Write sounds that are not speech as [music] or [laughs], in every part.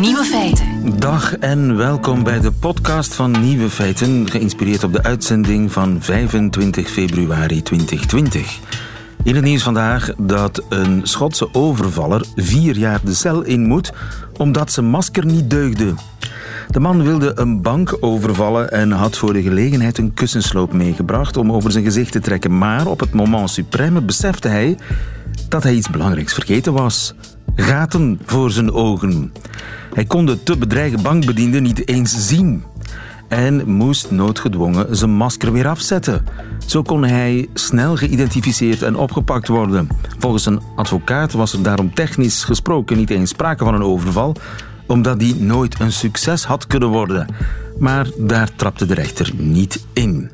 Nieuwe feiten. Dag en welkom bij de podcast van Nieuwe Feiten, geïnspireerd op de uitzending van 25 februari 2020. In het nieuws vandaag dat een Schotse overvaller vier jaar de cel in moet omdat zijn masker niet deugde. De man wilde een bank overvallen en had voor de gelegenheid een kussensloop meegebracht om over zijn gezicht te trekken. Maar op het moment suprême besefte hij dat hij iets belangrijks vergeten was. Gaten voor zijn ogen. Hij kon de te bedreigen bankbediende niet eens zien en moest noodgedwongen zijn masker weer afzetten. Zo kon hij snel geïdentificeerd en opgepakt worden. Volgens een advocaat was er daarom technisch gesproken niet eens sprake van een overval, omdat die nooit een succes had kunnen worden. Maar daar trapte de rechter niet in.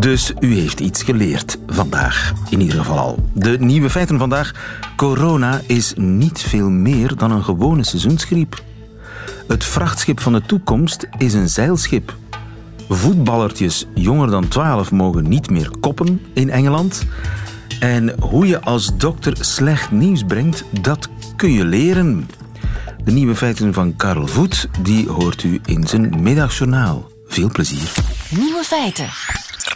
Dus u heeft iets geleerd vandaag, in ieder geval al. De nieuwe feiten vandaag. Corona is niet veel meer dan een gewone seizoensgriep. Het vrachtschip van de toekomst is een zeilschip. Voetballertjes jonger dan 12 mogen niet meer koppen in Engeland. En hoe je als dokter slecht nieuws brengt, dat kun je leren. De nieuwe feiten van Karel Voet, die hoort u in zijn middagjournaal. Veel plezier. Nieuwe feiten.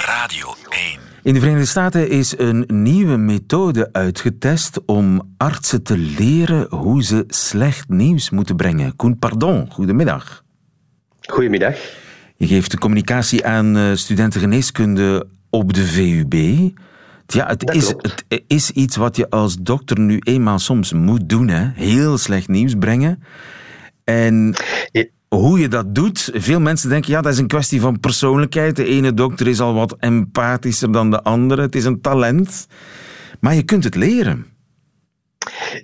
Radio 1. In de Verenigde Staten is een nieuwe methode uitgetest om artsen te leren hoe ze slecht nieuws moeten brengen. Koen Pardon, goedemiddag. Goedemiddag. Je geeft de communicatie aan eh, studenten geneeskunde op de VUB. Ja, het is, het is iets wat je als dokter nu eenmaal soms moet doen. Hè? Heel slecht nieuws brengen. En Ja. Hoe je dat doet, veel mensen denken, ja, dat is een kwestie van persoonlijkheid. De ene dokter is al wat empathischer dan de andere. Het is een talent. Maar je kunt het leren.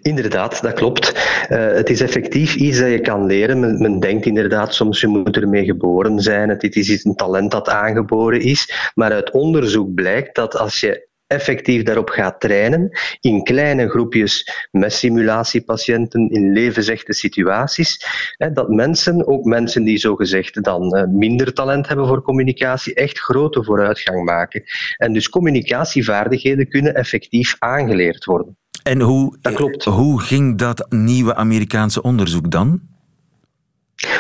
Inderdaad, dat klopt. Eh, het is effectief iets dat je kan leren. Men, denkt inderdaad soms je moet ermee geboren zijn. Het dit is een talent dat aangeboren is. Maar uit onderzoek blijkt dat als je effectief daarop gaat trainen, in kleine groepjes met simulatiepatiënten in levensechte situaties, dat mensen, ook mensen die zogezegd dan eh, minder talent hebben voor communicatie, echt grote vooruitgang maken. En dus communicatievaardigheden kunnen effectief aangeleerd worden. En hoe, Dat klopt. hoe ging dat nieuwe Amerikaanse onderzoek dan?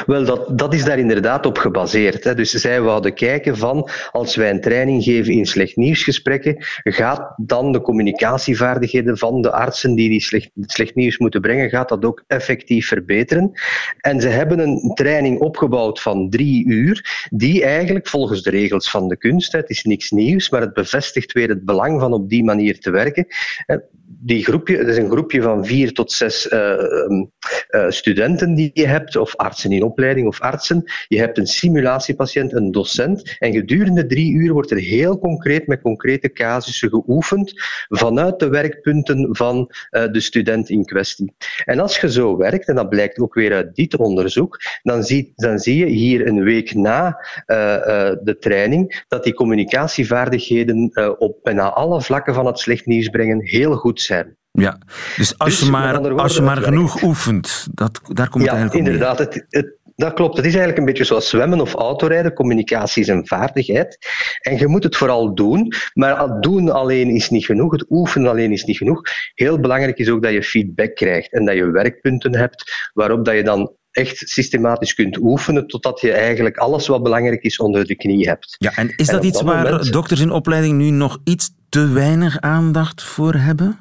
Wel, dat, dat is daar inderdaad op gebaseerd. Hè. Dus zij wouden kijken van, als wij een training geven in slecht nieuwsgesprekken, gaat dan de communicatievaardigheden van de artsen die die slecht, slecht nieuws moeten brengen, gaat dat ook effectief verbeteren? En ze hebben een training opgebouwd van drie uur, die eigenlijk volgens de regels van de kunst, het is niks nieuws, maar het bevestigt weer het belang van op die manier te werken. Hè. Die groepje, het is een groepje van vier tot zes eh, ehm, eh, studenten die je hebt, of artsen in opleiding of artsen. Je hebt een simulatiepatiënt, een docent. En gedurende drie uur wordt er heel concreet met concrete casussen geoefend vanuit de werkpunten van eh, de student in kwestie. En als je zo werkt, en dat blijkt ook weer uit dit onderzoek, dan zie, dan zie je hier een week na eh, eh, de training dat die communicatievaardigheden op bijna alle vlakken van het slecht nieuws brengen heel goed zijn. Ja, dus als Dus, je maar, als je maar het genoeg oefent, dat, daar komt het Ja, eigenlijk op neer. inderdaad. Het, het, dat klopt. Het is eigenlijk een beetje zoals zwemmen of autorijden. Communicatie is een vaardigheid. En je moet het vooral doen. Maar het doen alleen is niet genoeg. Het oefenen alleen is niet genoeg. Heel belangrijk is ook dat je feedback krijgt en dat je werkpunten hebt waarop dat je dan echt systematisch kunt oefenen totdat je eigenlijk alles wat belangrijk is onder de knie hebt. Ja, en is En dat iets dat waar dokters in opleiding nu nog iets te weinig aandacht voor hebben?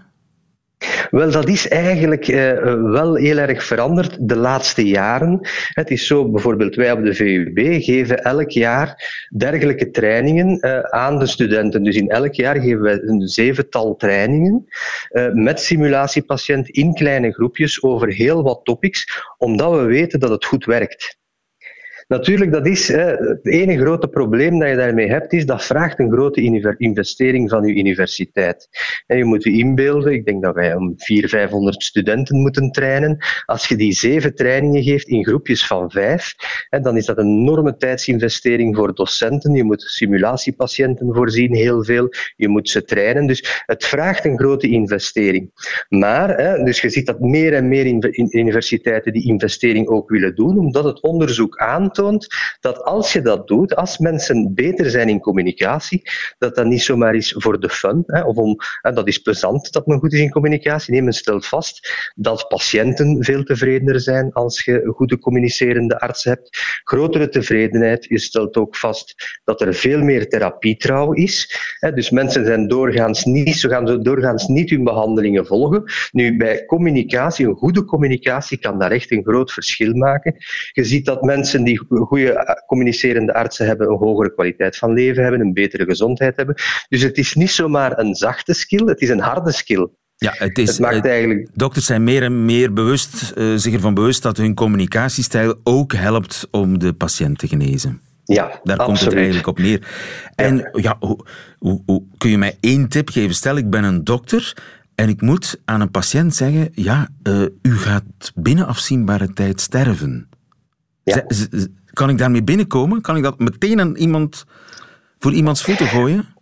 Wel, dat is eigenlijk eh, wel heel erg veranderd de laatste jaren. Het is zo, bijvoorbeeld wij op de VUB geven elk jaar dergelijke trainingen eh, aan de studenten. Dus in elk jaar geven wij een zevental trainingen eh, met simulatiepatiënt in kleine groepjes over heel wat topics, omdat we weten dat het goed werkt. Natuurlijk, dat is hè, het ene grote probleem dat je daarmee hebt, is dat vraagt een grote investering van je universiteit. En je moet je inbeelden, ik denk dat wij om 400, 500 studenten moeten trainen. Als je die zeven trainingen geeft in groepjes van vijf, hè, dan is dat een enorme tijdsinvestering voor docenten. Je moet simulatiepatiënten voorzien, heel veel. Je moet ze trainen. Dus het vraagt een grote investering. Maar, hè, dus je ziet dat meer en meer universiteiten die investering ook willen doen, omdat het onderzoek aantoont dat als je dat doet, als mensen beter zijn in communicatie, dat dat niet zomaar is voor de fun, hè, of om, hè, dat is plezant dat men goed is in communicatie. Nee, men stelt vast dat patiënten veel tevredener zijn als je goede communicerende artsen hebt. Grotere tevredenheid. Je stelt ook vast dat er veel meer therapietrouw is. Hè, dus mensen zijn doorgaans niet, ze gaan doorgaans niet hun behandelingen volgen. Nu, bij communicatie, een goede communicatie kan daar echt een groot verschil maken. Je ziet dat mensen die goede eh, communicerende artsen hebben, een hogere kwaliteit van leven hebben, een betere gezondheid hebben. Dus het is niet zomaar een zachte skill, het is een harde skill. Ja, het is, het maakt eigenlijk... Dokters zijn meer en meer bewust, uh, zich ervan bewust dat hun communicatiestijl ook helpt om de patiënt te genezen. Ja, Daar komt het eigenlijk op neer. En ja, hoe, hoe, hoe, kun je mij één tip geven? Stel, ik ben een dokter en ik moet aan een patiënt zeggen: ja, uh, u gaat binnen afzienbare tijd sterven. Ja. Kan ik daarmee binnenkomen? Kan ik dat meteen aan iemand, voor iemands voeten gooien?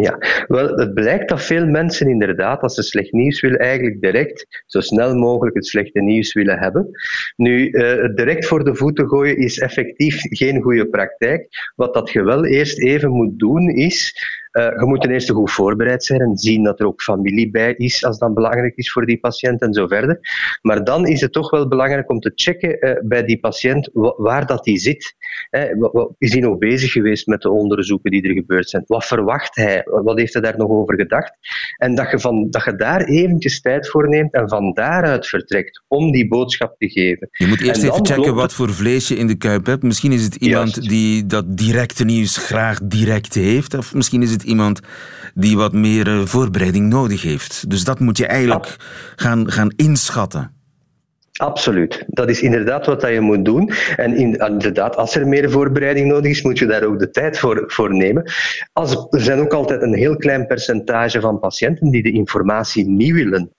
Ja, wel, het blijkt dat veel mensen inderdaad, als ze slecht nieuws willen, eigenlijk direct zo snel mogelijk het slechte nieuws willen hebben. Nu, uh, direct voor de voeten gooien is effectief geen goede praktijk. Wat dat je wel eerst even moet doen, is je moet ten eerste goed voorbereid zijn en zien dat er ook familie bij is, als dat belangrijk is voor die patiënt en zo verder. Maar dan is het toch wel belangrijk om te checken uh, bij die patiënt waar dat die zit. is hij nog bezig geweest met de onderzoeken die er gebeurd zijn? Wat verwacht hij? Wat heeft hij daar nog over gedacht? En dat je, van, dat je daar eventjes tijd voor neemt en van daaruit vertrekt om die boodschap te geven. Je moet eerst even checken wat voor vlees je in de kuip hebt. Misschien is het iemand Juist. die dat directe nieuws graag direct heeft, of misschien is het iemand die wat meer uh, voorbereiding nodig heeft. Dus dat moet je eigenlijk gaan, gaan inschatten. Absoluut. Dat is inderdaad wat je moet doen. En inderdaad, als er meer voorbereiding nodig is, moet je daar ook de tijd voor, voor nemen. Als, er zijn ook altijd een heel klein percentage van patiënten die de informatie niet willen.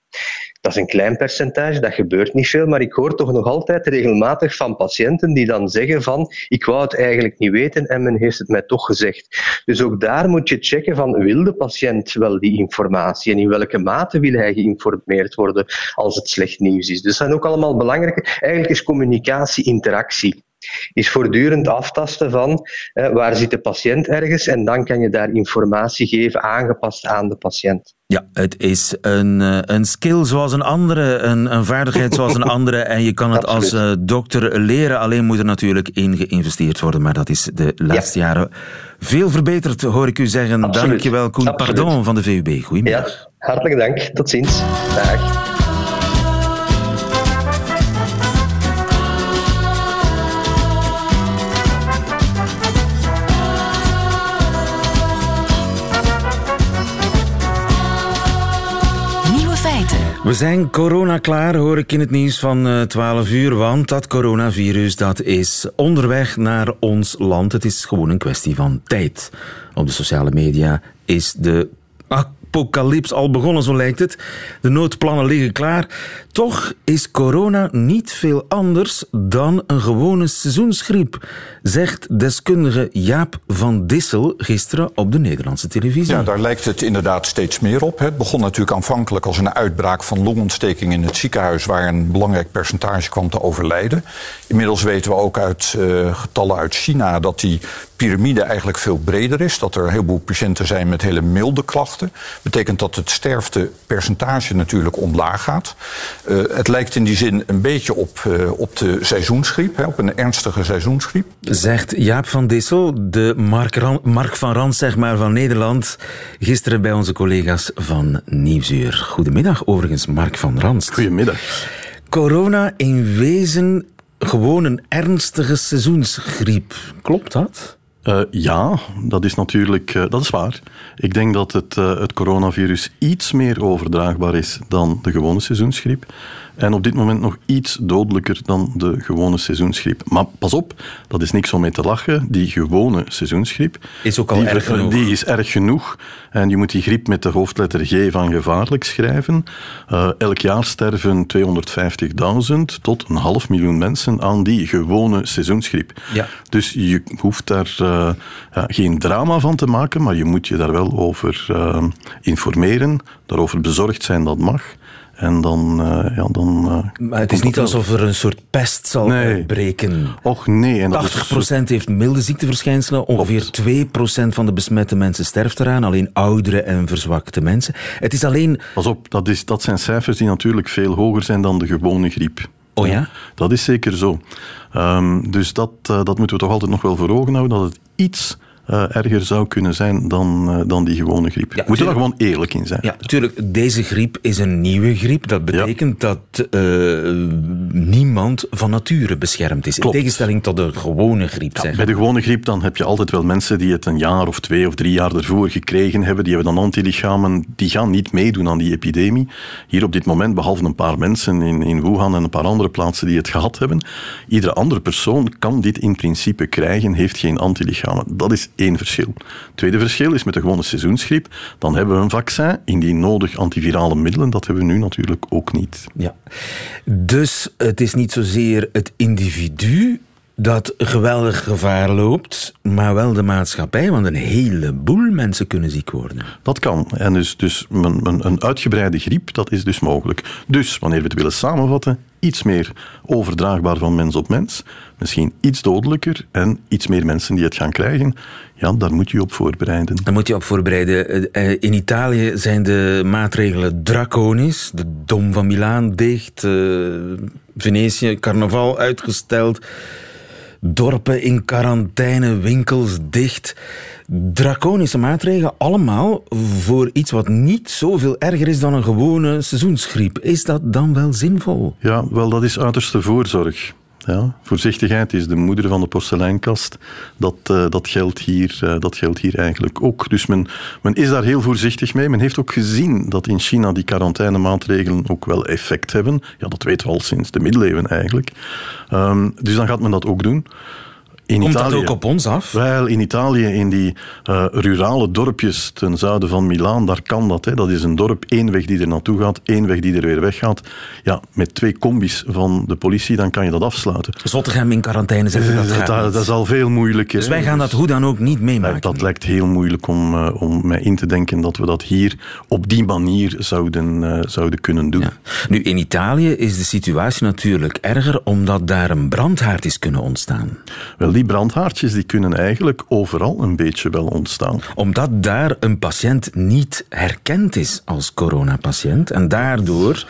Dat is een klein percentage, dat gebeurt niet veel, maar ik hoor toch nog altijd regelmatig van patiënten die dan zeggen van ik wou het eigenlijk niet weten en men heeft het mij toch gezegd. Dus ook daar moet je checken van wil de patiënt wel die informatie en in welke mate wil hij geïnformeerd worden als het slecht nieuws is. Dus dat zijn ook allemaal belangrijke. Eigenlijk is communicatie interactie is voortdurend aftasten van eh, waar zit de patiënt ergens en dan kan je daar informatie geven aangepast aan de patiënt. Ja, het is een, eh, een skill zoals een andere, een, een vaardigheid zoals een andere [laughs] en je kan het als uh, dokter leren, alleen moet er natuurlijk in geïnvesteerd worden, maar dat is de laatste ja. jaren veel verbeterd, hoor ik u zeggen. Absoluut. Dankjewel Koen Absoluut. Pardon van de VUB. Goedemiddag. Ja, hartelijk dank. Tot ziens. Dag. We zijn corona klaar, hoor ik in het nieuws van 12 uur. Want dat coronavirus dat is onderweg naar ons land. Het is gewoon een kwestie van tijd. Op de sociale media is de apocalyps al begonnen, zo lijkt het. De noodplannen liggen klaar. Toch is corona niet veel anders dan een gewone seizoensgriep, zegt deskundige Jaap van Dissel gisteren op de Nederlandse televisie. Ja, daar lijkt het inderdaad steeds meer op. Het begon natuurlijk aanvankelijk als een uitbraak van longontsteking in het ziekenhuis, waar een belangrijk percentage kwam te overlijden. Inmiddels weten we ook uit uh, getallen uit China dat die piramide eigenlijk veel breder is. Dat er een heleboel patiënten zijn met hele milde klachten. Betekent dat het sterftepercentage natuurlijk omlaag gaat. Uh, het lijkt in die zin een beetje op, uh, op de seizoensgriep, hè, op een ernstige seizoensgriep. Zegt Jaap van Dissel, de Mark, Ran, Mark van Rans zeg maar, van Nederland, gisteren bij onze collega's van Nieuwsuur. Goedemiddag overigens, Mark van Rans. Goedemiddag. Corona in wezen gewoon een ernstige seizoensgriep. Klopt dat? Uh, ja, dat is natuurlijk uh, dat is waar. Ik denk dat het, uh, het coronavirus iets meer overdraagbaar is dan de gewone seizoensgriep. En op dit moment nog iets dodelijker dan de gewone seizoensgriep. Maar pas op, dat is niks om mee te lachen. Die gewone seizoensgriep... Is ook al die, erg genoeg. Die is erg genoeg. En je moet die griep met de hoofdletter G van gevaarlijk schrijven. Uh, elk jaar sterven 250.000 tot een half miljoen mensen aan die gewone seizoensgriep. Ja. Dus je hoeft daar uh, ja, geen drama van te maken, maar je moet je daar wel over uh, informeren, daarover bezorgd zijn dat mag. En dan... Uh, ja, dan maar het is niet alsof er een soort pest zal nee. uitbreken. Och nee. En 80% heeft milde ziekteverschijnselen. Ongeveer 2% van de besmette mensen sterft eraan. Alleen oudere en verzwakte mensen. Het is alleen... Pas op, dat, is, dat zijn cijfers die natuurlijk veel hoger zijn dan de gewone griep. Oh ja? Dat is zeker zo. Um, dus dat, uh, dat moeten we toch altijd nog wel voor ogen houden, dat het iets uh, erger zou kunnen zijn dan, uh, dan die gewone griep. Ja, Moeten we daar gewoon eerlijk in zijn. Ja, natuurlijk. Deze griep is een nieuwe griep. Dat betekent ja. dat uh, niemand van nature beschermd is. Klopt. In tegenstelling tot de gewone griep. Ja, bij de gewone griep dan heb je altijd wel mensen die het een jaar of twee of drie jaar ervoor gekregen hebben. Die hebben dan antilichamen. Die gaan niet meedoen aan die epidemie. Hier op dit moment, behalve een paar mensen in, in Wuhan en een paar andere plaatsen die het gehad hebben. Iedere andere persoon kan dit in principe krijgen, heeft geen antilichamen. Dat is één verschil. Tweede verschil is met de gewone seizoensgriep. Dan hebben we een vaccin, indien nodig antivirale middelen. Dat hebben we nu natuurlijk ook niet. Ja. Dus het is niet zozeer het individu dat geweldig gevaar loopt, maar wel de maatschappij, want een heleboel mensen kunnen ziek worden. Dat kan. En dus, dus een, een, een uitgebreide griep, dat is dus mogelijk. Dus, wanneer we het willen samenvatten, iets meer overdraagbaar van mens op mens, misschien iets dodelijker en iets meer mensen die het gaan krijgen. Ja, daar moet je op voorbereiden. Daar moet je op voorbereiden. Eh, in Italië zijn de maatregelen draconisch. De Dom van Milaan dicht, uh, Venetië, carnaval uitgesteld dorpen in quarantaine, winkels dicht. Draconische maatregelen, allemaal voor iets wat niet zoveel erger is dan een gewone seizoensgriep. Is dat dan wel zinvol? Ja, wel, dat is uiterste voorzorg. Ja, voorzichtigheid is de moeder van de porseleinkast. Dat, uh, dat, geldt hier, uh, dat geldt hier eigenlijk ook. Dus men, men is daar heel voorzichtig mee. Men heeft ook gezien dat in China die quarantainemaatregelen ook wel effect hebben. Ja, dat weten we al sinds de middeleeuwen eigenlijk. Um, dus dan gaat men dat ook doen. In Komt Italië, dat ook op ons af? Wel, in Italië, in die uh, rurale dorpjes ten zuiden van Milaan, daar kan dat. Hè. Dat is een dorp, één weg die er naartoe gaat, één weg die er weer weggaat. Ja, met twee combis van de politie, dan kan je dat afsluiten. Zottegem in quarantaine zetten, dat, dat, dat, dat is al veel moeilijker. Dus wij gaan dat hoe dan ook niet meemaken? Dat lijkt heel moeilijk om, uh, om mij in te denken dat we dat hier op die manier zouden, uh, zouden kunnen doen. Ja. Nu, in Italië is de situatie natuurlijk erger, omdat daar een brandhaard is kunnen ontstaan. Wel, die brandhaartjes die kunnen eigenlijk overal een beetje wel ontstaan. Omdat daar een patiënt niet herkend is als coronapatiënt en daardoor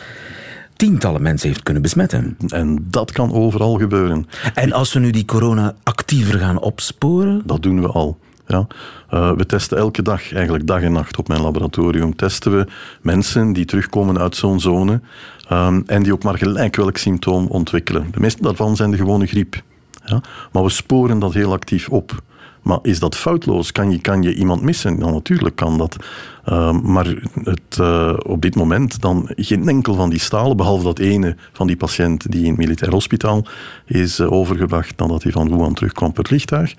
tientallen mensen heeft kunnen besmetten. En dat kan overal gebeuren. En als we nu die corona actiever gaan opsporen? Dat doen we al. Ja. Uh, we testen elke dag, eigenlijk dag en nacht op mijn laboratorium, testen we mensen die terugkomen uit zo'n zone um, en die ook maar gelijk welk symptoom ontwikkelen. De meeste daarvan zijn de gewone griep. Ja? Maar we sporen dat heel actief op. Maar is dat foutloos? Kan je, kan je iemand missen? Nou, natuurlijk kan dat. Uh, maar het, uh, op dit moment dan geen enkel van die stalen, behalve dat ene van die patiënt die in het militair hospitaal is uh, overgebracht nadat hij van Wuhan terugkwam per vliegtuig,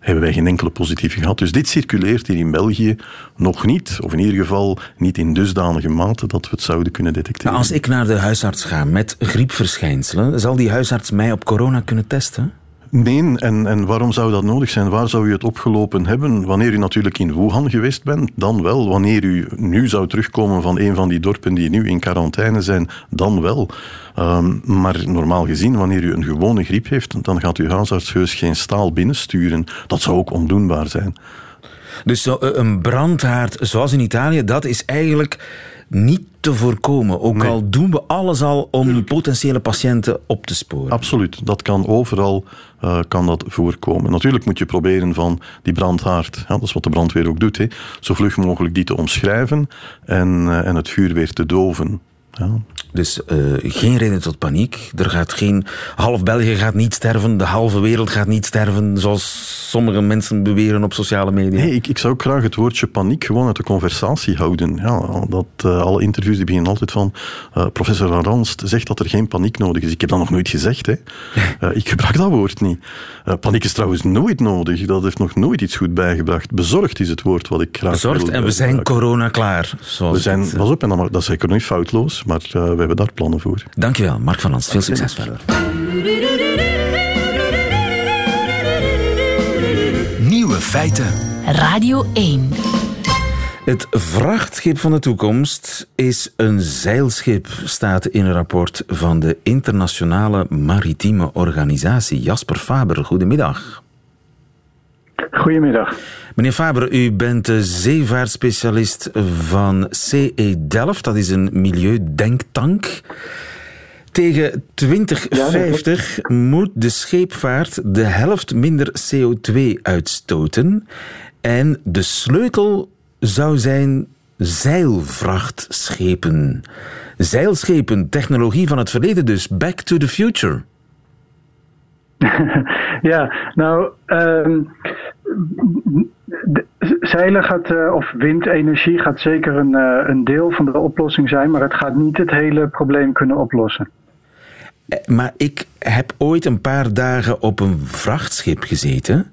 hebben wij geen enkele positieve gehad. Dus dit circuleert hier in België nog niet, of in ieder geval niet in dusdanige mate dat we het zouden kunnen detecteren. Als ik naar de huisarts ga met griepverschijnselen, zal die huisarts mij op corona kunnen testen? Nee, en, en waarom zou dat nodig zijn? Waar zou u het opgelopen hebben? Wanneer u natuurlijk in Wuhan geweest bent, dan wel. Wanneer u nu zou terugkomen van een van die dorpen die nu in quarantaine zijn, dan wel. Um, maar normaal gezien, wanneer u een gewone griep heeft, dan gaat uw huisarts heus geen staal binnensturen. Dat zou ook ondoenbaar zijn. Dus eh, een brandhaard zoals in Italië, dat is eigenlijk niet te voorkomen. Ook nee. al doen we alles al om Tuurlijk. potentiële patiënten op te sporen. Absoluut, dat kan overal uh, kan dat voorkomen. Natuurlijk moet je proberen van die brandhaard, ja, dat is wat de brandweer ook doet, hè, zo vlug mogelijk die te omschrijven en, uh, en het vuur weer te doven. Ja. Dus uh, geen reden tot paniek. Er gaat geen, half België gaat niet sterven, de halve wereld gaat niet sterven, zoals sommige mensen beweren op sociale media. Nee, ik, ik zou ook graag het woordje paniek gewoon uit de conversatie houden. Ja, dat, uh, alle interviews die beginnen altijd van uh, professor Van Ranst zegt dat er geen paniek nodig is. Ik heb dat nog nooit gezegd. Hè. [laughs] ik gebruik dat woord niet. paniek is trouwens nooit nodig. Dat heeft nog nooit iets goed bijgebracht. Bezorgd is het woord wat ik graag Bezorgd wil, en we zijn corona klaar. We zijn, het, pas op, en dat, dat is zeker niet maar we hebben daar plannen voor. Dankjewel, Mark van Ans. Veel succes verder. Nieuwe feiten. Radio 1. Het vrachtschip van de toekomst is een zeilschip, staat in een rapport van de Internationale Maritieme Organisatie. Jasper Faber, goedemiddag. Goedemiddag. Meneer Faber, u bent de zeevaartspecialist van CE Delft. Dat is een milieudenktank. Tegen 2050 moet de scheepvaart de helft minder CO2 uitstoten. En de sleutel zou zijn zeilvrachtschepen. Zeilschepen, technologie van het verleden dus. Back to the future. [laughs] ja, nou, um, zeilen gaat, uh, of windenergie gaat zeker een, uh, een deel van de oplossing zijn, maar het gaat niet het hele probleem kunnen oplossen. Eh, maar ik heb ooit een paar dagen op een vrachtschip gezeten.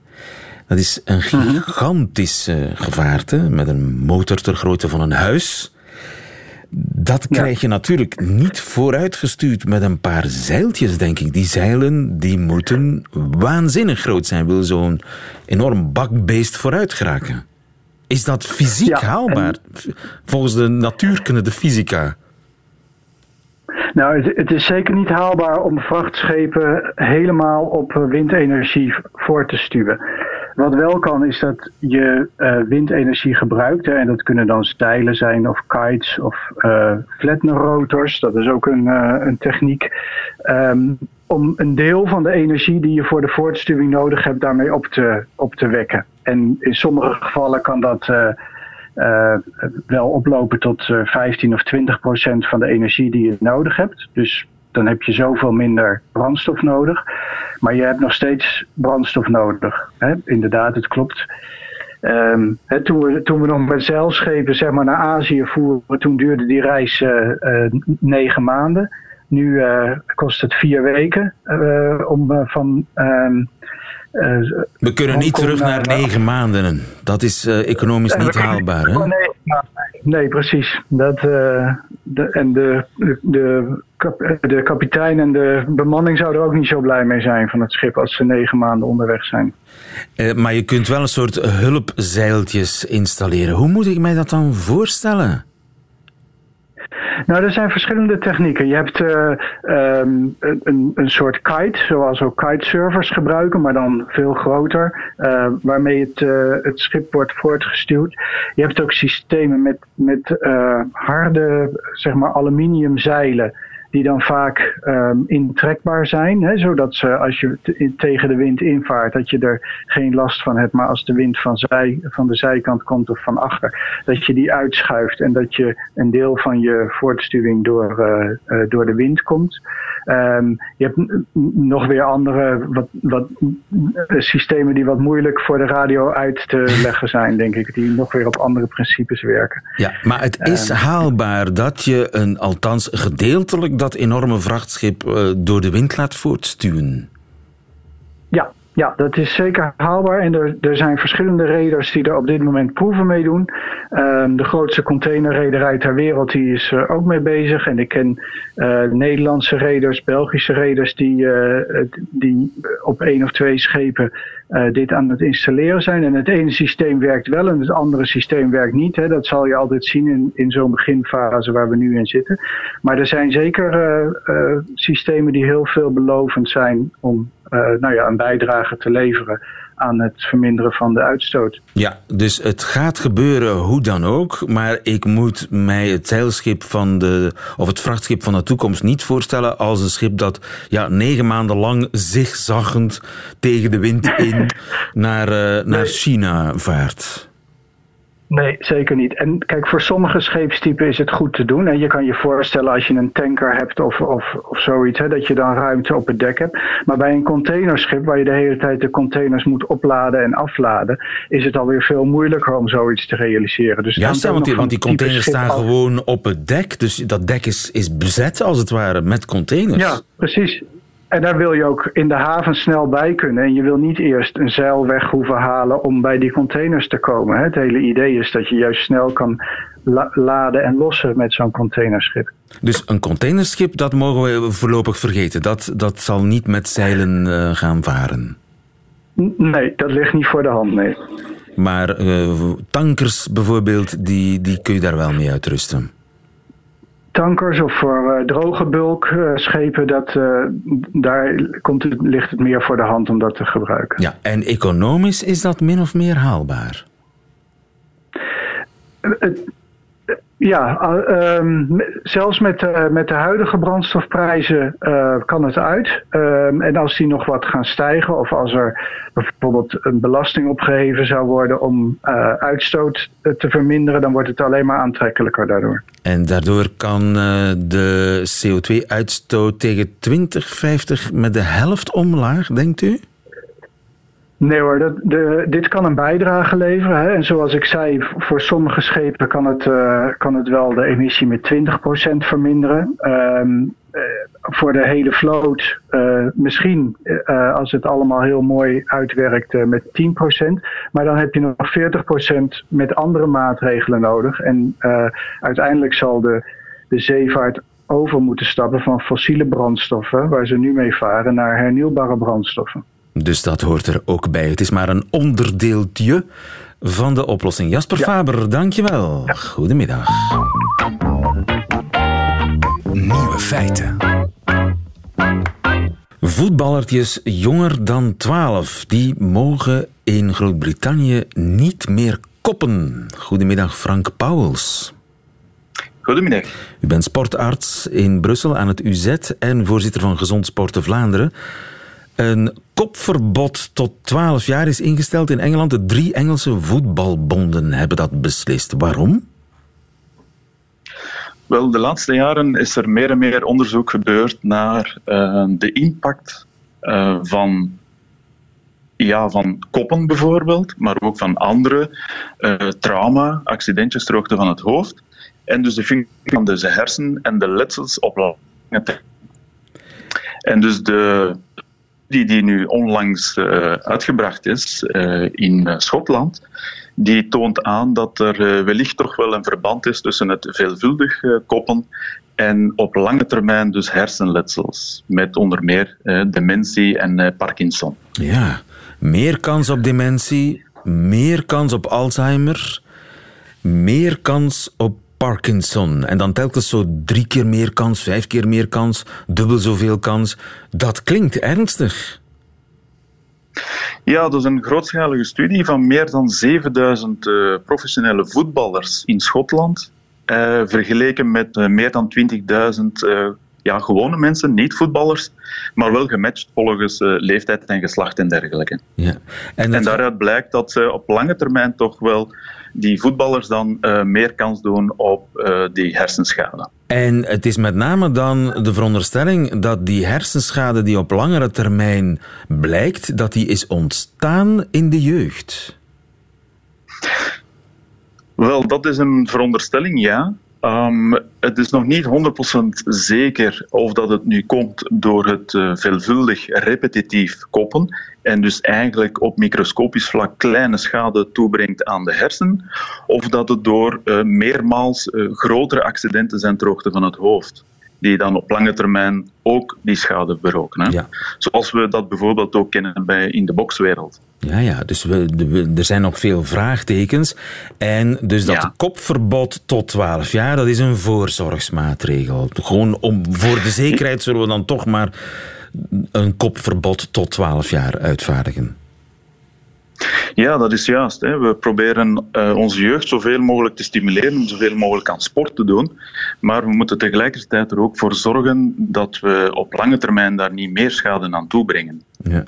Dat is een mhm. gigantische gevaarte met een motor ter grootte van een huis. Dat krijg je natuurlijk niet vooruitgestuurd met een paar zeiltjes, denk ik. Die zeilen die moeten waanzinnig groot zijn, wil zo'n enorm bakbeest vooruit geraken. Is dat fysiek haalbaar? Volgens de natuurkunde, de fysica. Nou, het, het, is zeker niet haalbaar om vrachtschepen helemaal op windenergie voor te stuwen. Wat wel kan is dat je uh, windenergie gebruikt. Hè, en dat kunnen dan stijlen zijn of kites of uh, flatner rotors. Dat is ook een, uh, een techniek. Um, om een deel van de energie die je voor de voortstuwing nodig hebt daarmee op te, op te wekken. En in sommige gevallen kan dat wel oplopen tot 15 of 20 procent van de energie die je nodig hebt. Dus dan heb je zoveel minder brandstof nodig. Maar je hebt nog steeds brandstof nodig. Hè? Inderdaad, het klopt. Hè, toen, we, toen we nog met zeilschepen zeg maar, naar Azië voeren, toen duurde die reis uh, uh, negen maanden. Nu uh, kost het vier weken om van. Um, we kunnen niet terug naar, naar negen maanden. Dat is economisch niet haalbaar. Hè? Nee, nee, precies. Dat, de, en de, de, de kapitein en de bemanning zouden ook niet zo blij mee zijn van het schip als ze negen maanden onderweg zijn. Uh, maar je kunt wel een soort hulpzeiltjes installeren. Hoe moet ik mij dat dan voorstellen? Nou, er zijn verschillende technieken. Je hebt uh, um, een, een soort kite, zoals ook kitesurfers gebruiken, maar dan veel groter, uh, waarmee het, uh, het schip wordt voortgestuwd. Je hebt ook systemen met, met harde, zeg maar, aluminium zeilen die dan vaak um, intrekbaar zijn, hè, zodat ze als je tegen de wind invaart, dat je er geen last van hebt, maar als de wind van, zij, van de zijkant komt of van achter, dat je die uitschuift en dat je een deel van je voortstuwing door, uh, uh, door de wind komt. Um, je hebt nog weer andere wat, wat, systemen die wat moeilijk voor de radio uit te [laughs] leggen zijn, denk ik, die nog weer op andere principes werken. Ja, maar het is um, haalbaar dat je een, althans gedeeltelijk, dat enorme vrachtschip uh, door de wind laat voortstuwen. Ja, dat is zeker haalbaar. En er, er zijn verschillende reders die er op dit moment proeven mee doen. Um, de grootste containerrederij ter wereld die is er ook mee bezig. En ik ken uh, Nederlandse reders, Belgische reders die, uh, die op één of twee schepen dit aan het installeren zijn. En het ene systeem werkt wel en het andere systeem werkt niet. Hè. Dat zal je altijd zien in, in zo'n beginfase waar we nu in zitten. Maar er zijn zeker systemen die heel veelbelovend zijn om nou ja, een bijdrage te leveren aan het verminderen van de uitstoot. Ja, dus het gaat gebeuren hoe dan ook, maar ik moet mij het zeilschip van de, of het vrachtschip van de toekomst niet voorstellen als een schip dat ja, negen maanden lang zigzaggend tegen de wind in [laughs] naar, uh, naar China vaart. Nee, zeker niet. En kijk, voor sommige scheepstypen is het goed te doen. En je kan je voorstellen als je een tanker hebt of, of, of zoiets, hè, dat je dan ruimte op het dek hebt. Maar bij een containerschip, waar je de hele tijd de containers moet opladen en afladen, is het alweer veel moeilijker om zoiets te realiseren. Dus ja, stel, want, die, want die containers staan gewoon op het dek. Dus dat dek is, is bezet als het ware met containers. Ja, precies. En daar wil je ook in de haven snel bij kunnen. En je wil niet eerst een zeil weg hoeven halen om bij die containers te komen. Het hele idee is dat je juist snel kan la laden en lossen met zo'n containerschip. Dus een containerschip, dat mogen we voorlopig vergeten. Dat, dat zal niet met zeilen uh, gaan varen. Nee, dat ligt niet voor de hand, nee. Maar eh, tankers bijvoorbeeld, die, die kun je daar wel mee uitrusten. Tankers of voor uh, droge bulkschepen, dat, uh, daar komt het, ligt het meer voor de hand om dat te gebruiken. Ja, en economisch is dat min of meer haalbaar? Het, ja, uh, zelfs met, uh, met de huidige brandstofprijzen uh, kan het uit. Ehm, en als die nog wat gaan stijgen, of als er bijvoorbeeld een belasting opgeheven zou worden om uh, uitstoot te verminderen, dan wordt het alleen maar aantrekkelijker daardoor. En daardoor kan de CO2-uitstoot tegen 2050 met de helft omlaag, denkt u? Nee hoor, dit kan een bijdrage leveren. Hè. En zoals ik zei, voor sommige schepen kan het, uh, kan het wel de emissie met 20% verminderen. Um, uh, voor de hele vloot uh, misschien, als het allemaal heel mooi uitwerkt, met 10%. Maar dan heb je nog 40% met andere maatregelen nodig. En uiteindelijk zal de, de zeevaart over moeten stappen van fossiele brandstoffen, waar ze nu mee varen, naar hernieuwbare brandstoffen. Dus dat hoort er ook bij. Het is maar een onderdeeltje van de oplossing. Jasper ja. Faber, dankjewel. Ja. Goedemiddag. Nieuwe feiten. Voetballertjes jonger dan 12, die mogen in Groot-Brittannië niet meer koppen. Goedemiddag, Frank Pauwels. Goedemiddag. U bent sportarts in Brussel aan het UZ en voorzitter van Gezond Sporten Vlaanderen. Een kopverbod tot 12 jaar is ingesteld in Engeland. De drie Engelse voetbalbonden hebben dat beslist. Waarom? Wel, de laatste jaren is er meer en meer onderzoek gebeurd naar uh, de impact uh, van, ja, van koppen bijvoorbeeld, maar ook van andere uh, trauma, accidentjes, droogte van het hoofd. En dus de functie van de hersen en de letsels op lange termijn. En dus de die, die nu onlangs uh, uitgebracht is uh, in Schotland, die toont aan dat er wellicht toch wel een verband is tussen het veelvuldig koppen en op lange termijn dus hersenletsels, met onder meer dementie en Parkinson. Ja, meer kans op dementie, meer kans op Alzheimer, meer kans op Parkinson. En dan telkens zo drie keer meer kans, vijf keer meer kans, dubbel zoveel kans. Dat klinkt ernstig. Ja, dat is een grootschalige studie van meer dan 7000 uh, professionele voetballers in Schotland. Uh, vergeleken met uh, meer dan 20.000 ja, gewone mensen, niet voetballers, maar wel gematcht volgens leeftijd en geslacht en dergelijke. Ja. En, en daaruit blijkt dat ze op lange termijn toch wel die voetballers dan uh, meer kans doen op uh, die hersenschade. En het is met name dan de veronderstelling dat die hersenschade die op langere termijn blijkt, dat die is ontstaan in de jeugd. Wel, dat is een veronderstelling, ja. Um, het is nog niet 100% zeker of dat het nu komt door het uh, veelvuldig repetitief koppen en dus eigenlijk op microscopisch vlak kleine schade toebrengt aan de hersen, of dat het door uh, meermaals uh, grotere accidenten zijn ter hoogte van het hoofd die dan op lange termijn ook die schade beroken. Hè? Ja. Zoals we dat bijvoorbeeld ook kennen bij, in de bokswereld. Ja, ja, dus we, er zijn nog veel vraagtekens. En dus dat Ja. kopverbod tot 12 jaar, dat is een voorzorgsmaatregel. Gewoon om, voor de zekerheid zullen we dan toch maar een kopverbod tot 12 jaar uitvaardigen. Ja, dat is juist. Hè. We proberen uh, onze jeugd zoveel mogelijk te stimuleren om zoveel mogelijk aan sport te doen. Maar we moeten tegelijkertijd er ook voor zorgen dat we op lange termijn daar niet meer schade aan toebrengen. Ja.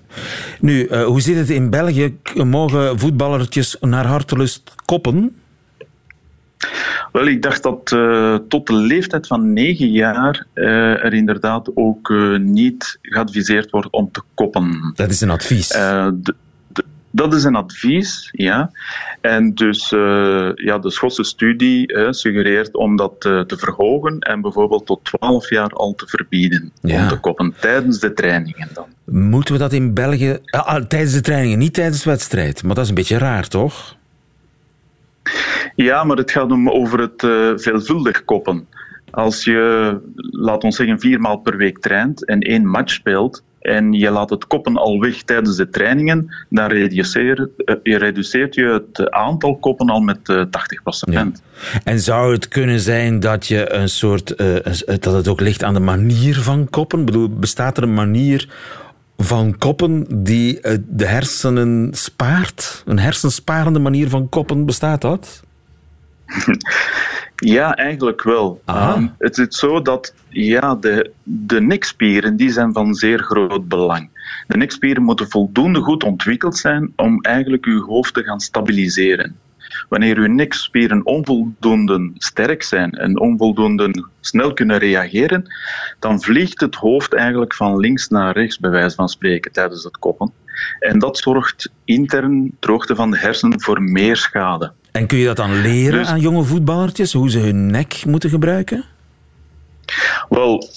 Nu, uh, hoe zit het in België? Mogen voetballertjes naar hartelust koppen? Wel, ik dacht dat uh, tot de leeftijd van 9 jaar uh, er inderdaad ook uh, niet geadviseerd wordt om te koppen. Dat is een advies. Dat is een advies, ja. En dus ja, de Schotse studie suggereert om dat te verhogen en bijvoorbeeld tot 12 jaar al te verbieden Ja. om te koppen tijdens de trainingen dan. Moeten we dat in België... Ah, ah, tijdens de trainingen, niet tijdens de wedstrijd. Maar dat is een beetje raar, toch? Ja, maar het gaat om over het uh, veelvuldig koppen. Als je, laat ons zeggen, vier maal per week traint en één match speelt, en je laat het koppen al weg tijdens de trainingen, dan reduceert, je reduceert je het aantal koppen al met uh, 80%. Ja. En zou het kunnen zijn dat je een soort, uh, dat het ook ligt aan de manier van koppen? Ik bedoel, bestaat er een manier van koppen die de hersenen spaart? Een hersensparende manier van koppen, bestaat dat? [laughs] Ja, eigenlijk wel. Um, het is zo dat ja, de, de nekspieren die zijn van zeer groot belang. De nekspieren moeten voldoende goed ontwikkeld zijn om eigenlijk uw hoofd te gaan stabiliseren. Wanneer uw nekspieren onvoldoende sterk zijn en onvoldoende snel kunnen reageren, dan vliegt het hoofd eigenlijk van links naar rechts, bij wijze van spreken, tijdens het koppen. En dat zorgt intern droogte van de hersenen voor meer schade. En kun je dat dan leren dus, aan jonge voetballertjes, hoe ze hun nek moeten gebruiken? Wel,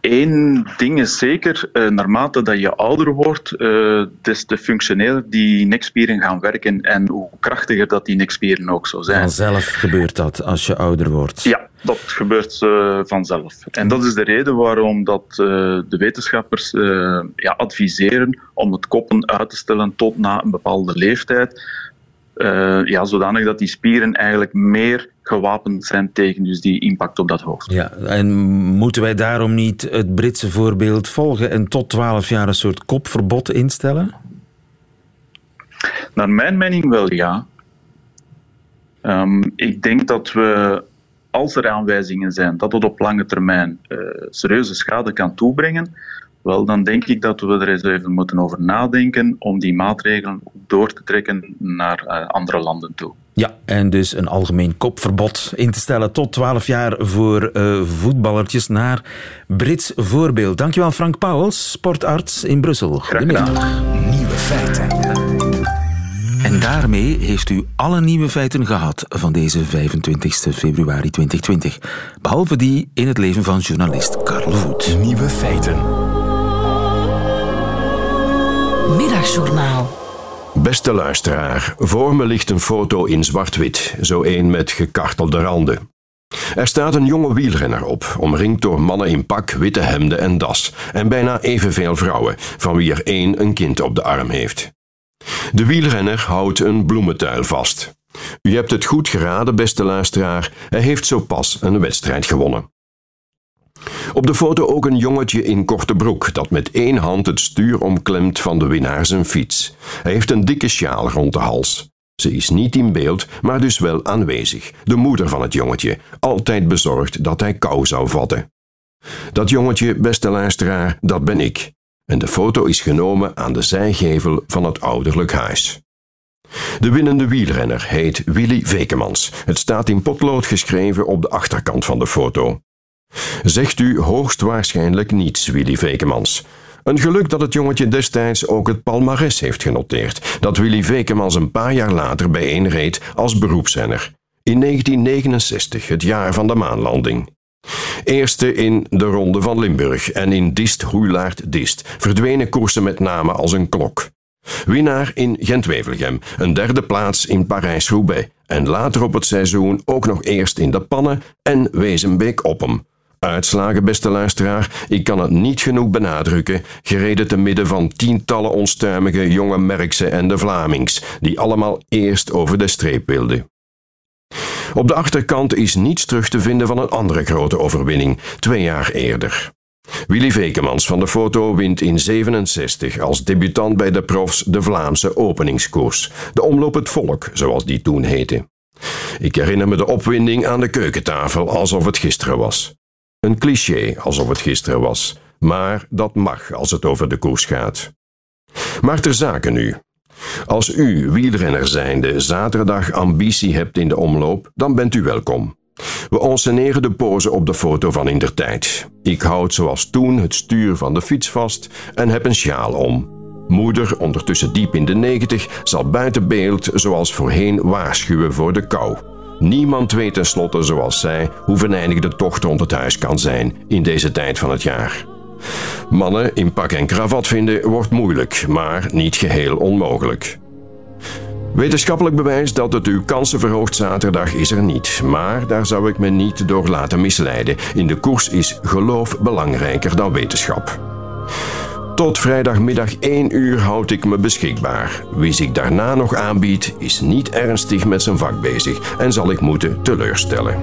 één ding is zeker, uh, naarmate dat je ouder wordt, uh, des te functioneler die nekspieren gaan werken en hoe krachtiger dat die nekspieren ook zo zijn. Vanzelf gebeurt dat als je ouder wordt? Ja, dat gebeurt uh, vanzelf. En dat is de reden waarom dat, de wetenschappers ja, adviseren om het koppen uit te stellen tot na een bepaalde leeftijd uh, ja, zodanig dat die spieren eigenlijk meer gewapend zijn tegen dus die impact op dat hoofd. Ja, en moeten wij daarom niet het Britse voorbeeld volgen en tot 12 jaar een soort kopverbod instellen? Naar mijn mening wel ja. Um, ik denk dat we, als er aanwijzingen zijn dat het op lange termijn uh, serieuze schade kan toebrengen, wel, dan denk ik dat we er eens even moeten over nadenken om die maatregelen door te trekken naar uh, andere landen toe. Ja, en dus een algemeen kopverbod in te stellen tot 12 jaar voor uh, voetballertjes naar Brits voorbeeld. Dankjewel Frank Pauwels, sportarts in Brussel. Goedemiddag. Nieuwe feiten. En daarmee heeft u alle nieuwe feiten gehad van deze 25 februari 2020. Behalve die in het leven van journalist Karel Voet. Nieuwe feiten. Middagjournaal. Beste luisteraar, voor me ligt een foto in zwart-wit, zo een met gekartelde randen. Er staat een jonge wielrenner op, omringd door mannen in pak, witte hemden en das, en bijna evenveel vrouwen, van wie er één een kind op de arm heeft. De wielrenner houdt een bloementuil vast. U hebt het goed geraden, beste luisteraar, hij heeft zo pas een wedstrijd gewonnen. Op de foto ook een jongetje in korte broek dat met één hand het stuur omklemt van de winnaar zijn fiets. Hij heeft een dikke sjaal rond de hals. Ze is niet in beeld, maar dus wel aanwezig. De moeder van het jongetje, altijd bezorgd dat hij kou zou vatten. Dat jongetje, beste luisteraar, dat ben ik. En de foto is genomen aan de zijgevel van het ouderlijk huis. De winnende wielrenner heet Willy Vekemans. Het staat in potlood geschreven op de achterkant van de foto. Zegt u hoogstwaarschijnlijk niets, Willy Vekemans. Een geluk dat het jongetje destijds ook het palmares heeft genoteerd, dat Willy Vekemans een paar jaar later bijeenreed als beroepsrenner. In 1969, het jaar van de maanlanding. Eerste in de Ronde van Limburg en in Dist-Hoelaard-Dist verdwenen koersen met name als een klok. Winnaar in Gent-Wevelgem, een derde plaats in Parijs-Roubaix en later op het seizoen ook nog eerst in de Pannen en Wezenbeek-Oppem. Uitslagen, beste luisteraar, ik kan het niet genoeg benadrukken, gereden te midden van tientallen onstuimige jonge Merkse en de Vlamings, die allemaal eerst over de streep wilden. Op de achterkant is niets terug te vinden van een andere grote overwinning, twee jaar eerder. Willy Vekemans van de foto wint in 67 als debutant bij de profs de Vlaamse openingskoers, de Omloop het Volk, zoals die toen heette. Ik herinner me de opwinding aan de keukentafel alsof het gisteren was. Een cliché alsof het gisteren was, maar dat mag als het over de koers gaat. Maar ter zake nu. Als u, wielrenner zijnde, zaterdag ambitie hebt in de omloop, dan bent u welkom. We onsceneren de pose op de foto van in tijd. Ik houd zoals toen het stuur van de fiets vast en heb een sjaal om. Moeder, ondertussen diep in de negentig, zal buiten beeld zoals voorheen waarschuwen voor de kou. Niemand weet tenslotte, zoals zij, hoe venijnig de tocht rond het huis kan zijn in deze tijd van het jaar. Mannen in pak en kravat vinden wordt moeilijk, maar niet geheel onmogelijk. Wetenschappelijk bewijs dat het uw kansen verhoogt zaterdag is er niet, maar daar zou ik me niet door laten misleiden. In de koers is geloof belangrijker dan wetenschap. Tot vrijdagmiddag 1 uur houd ik me beschikbaar. Wie zich daarna nog aanbiedt, is niet ernstig met zijn vak bezig en zal ik moeten teleurstellen.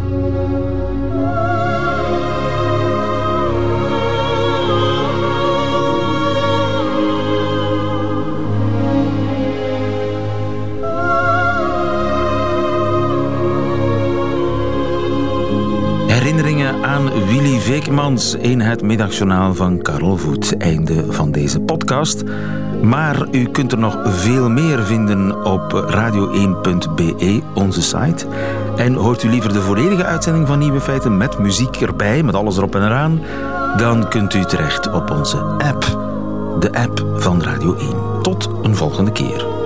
Willy Veekmans in het middagjournaal van Karel Voet. Einde van deze podcast. Maar u kunt er nog veel meer vinden op radio1.be, onze site. En hoort u liever de volledige uitzending van Nieuwe Feiten met muziek erbij, met alles erop en eraan, dan kunt u terecht op onze app. De app van Radio 1. Tot een volgende keer.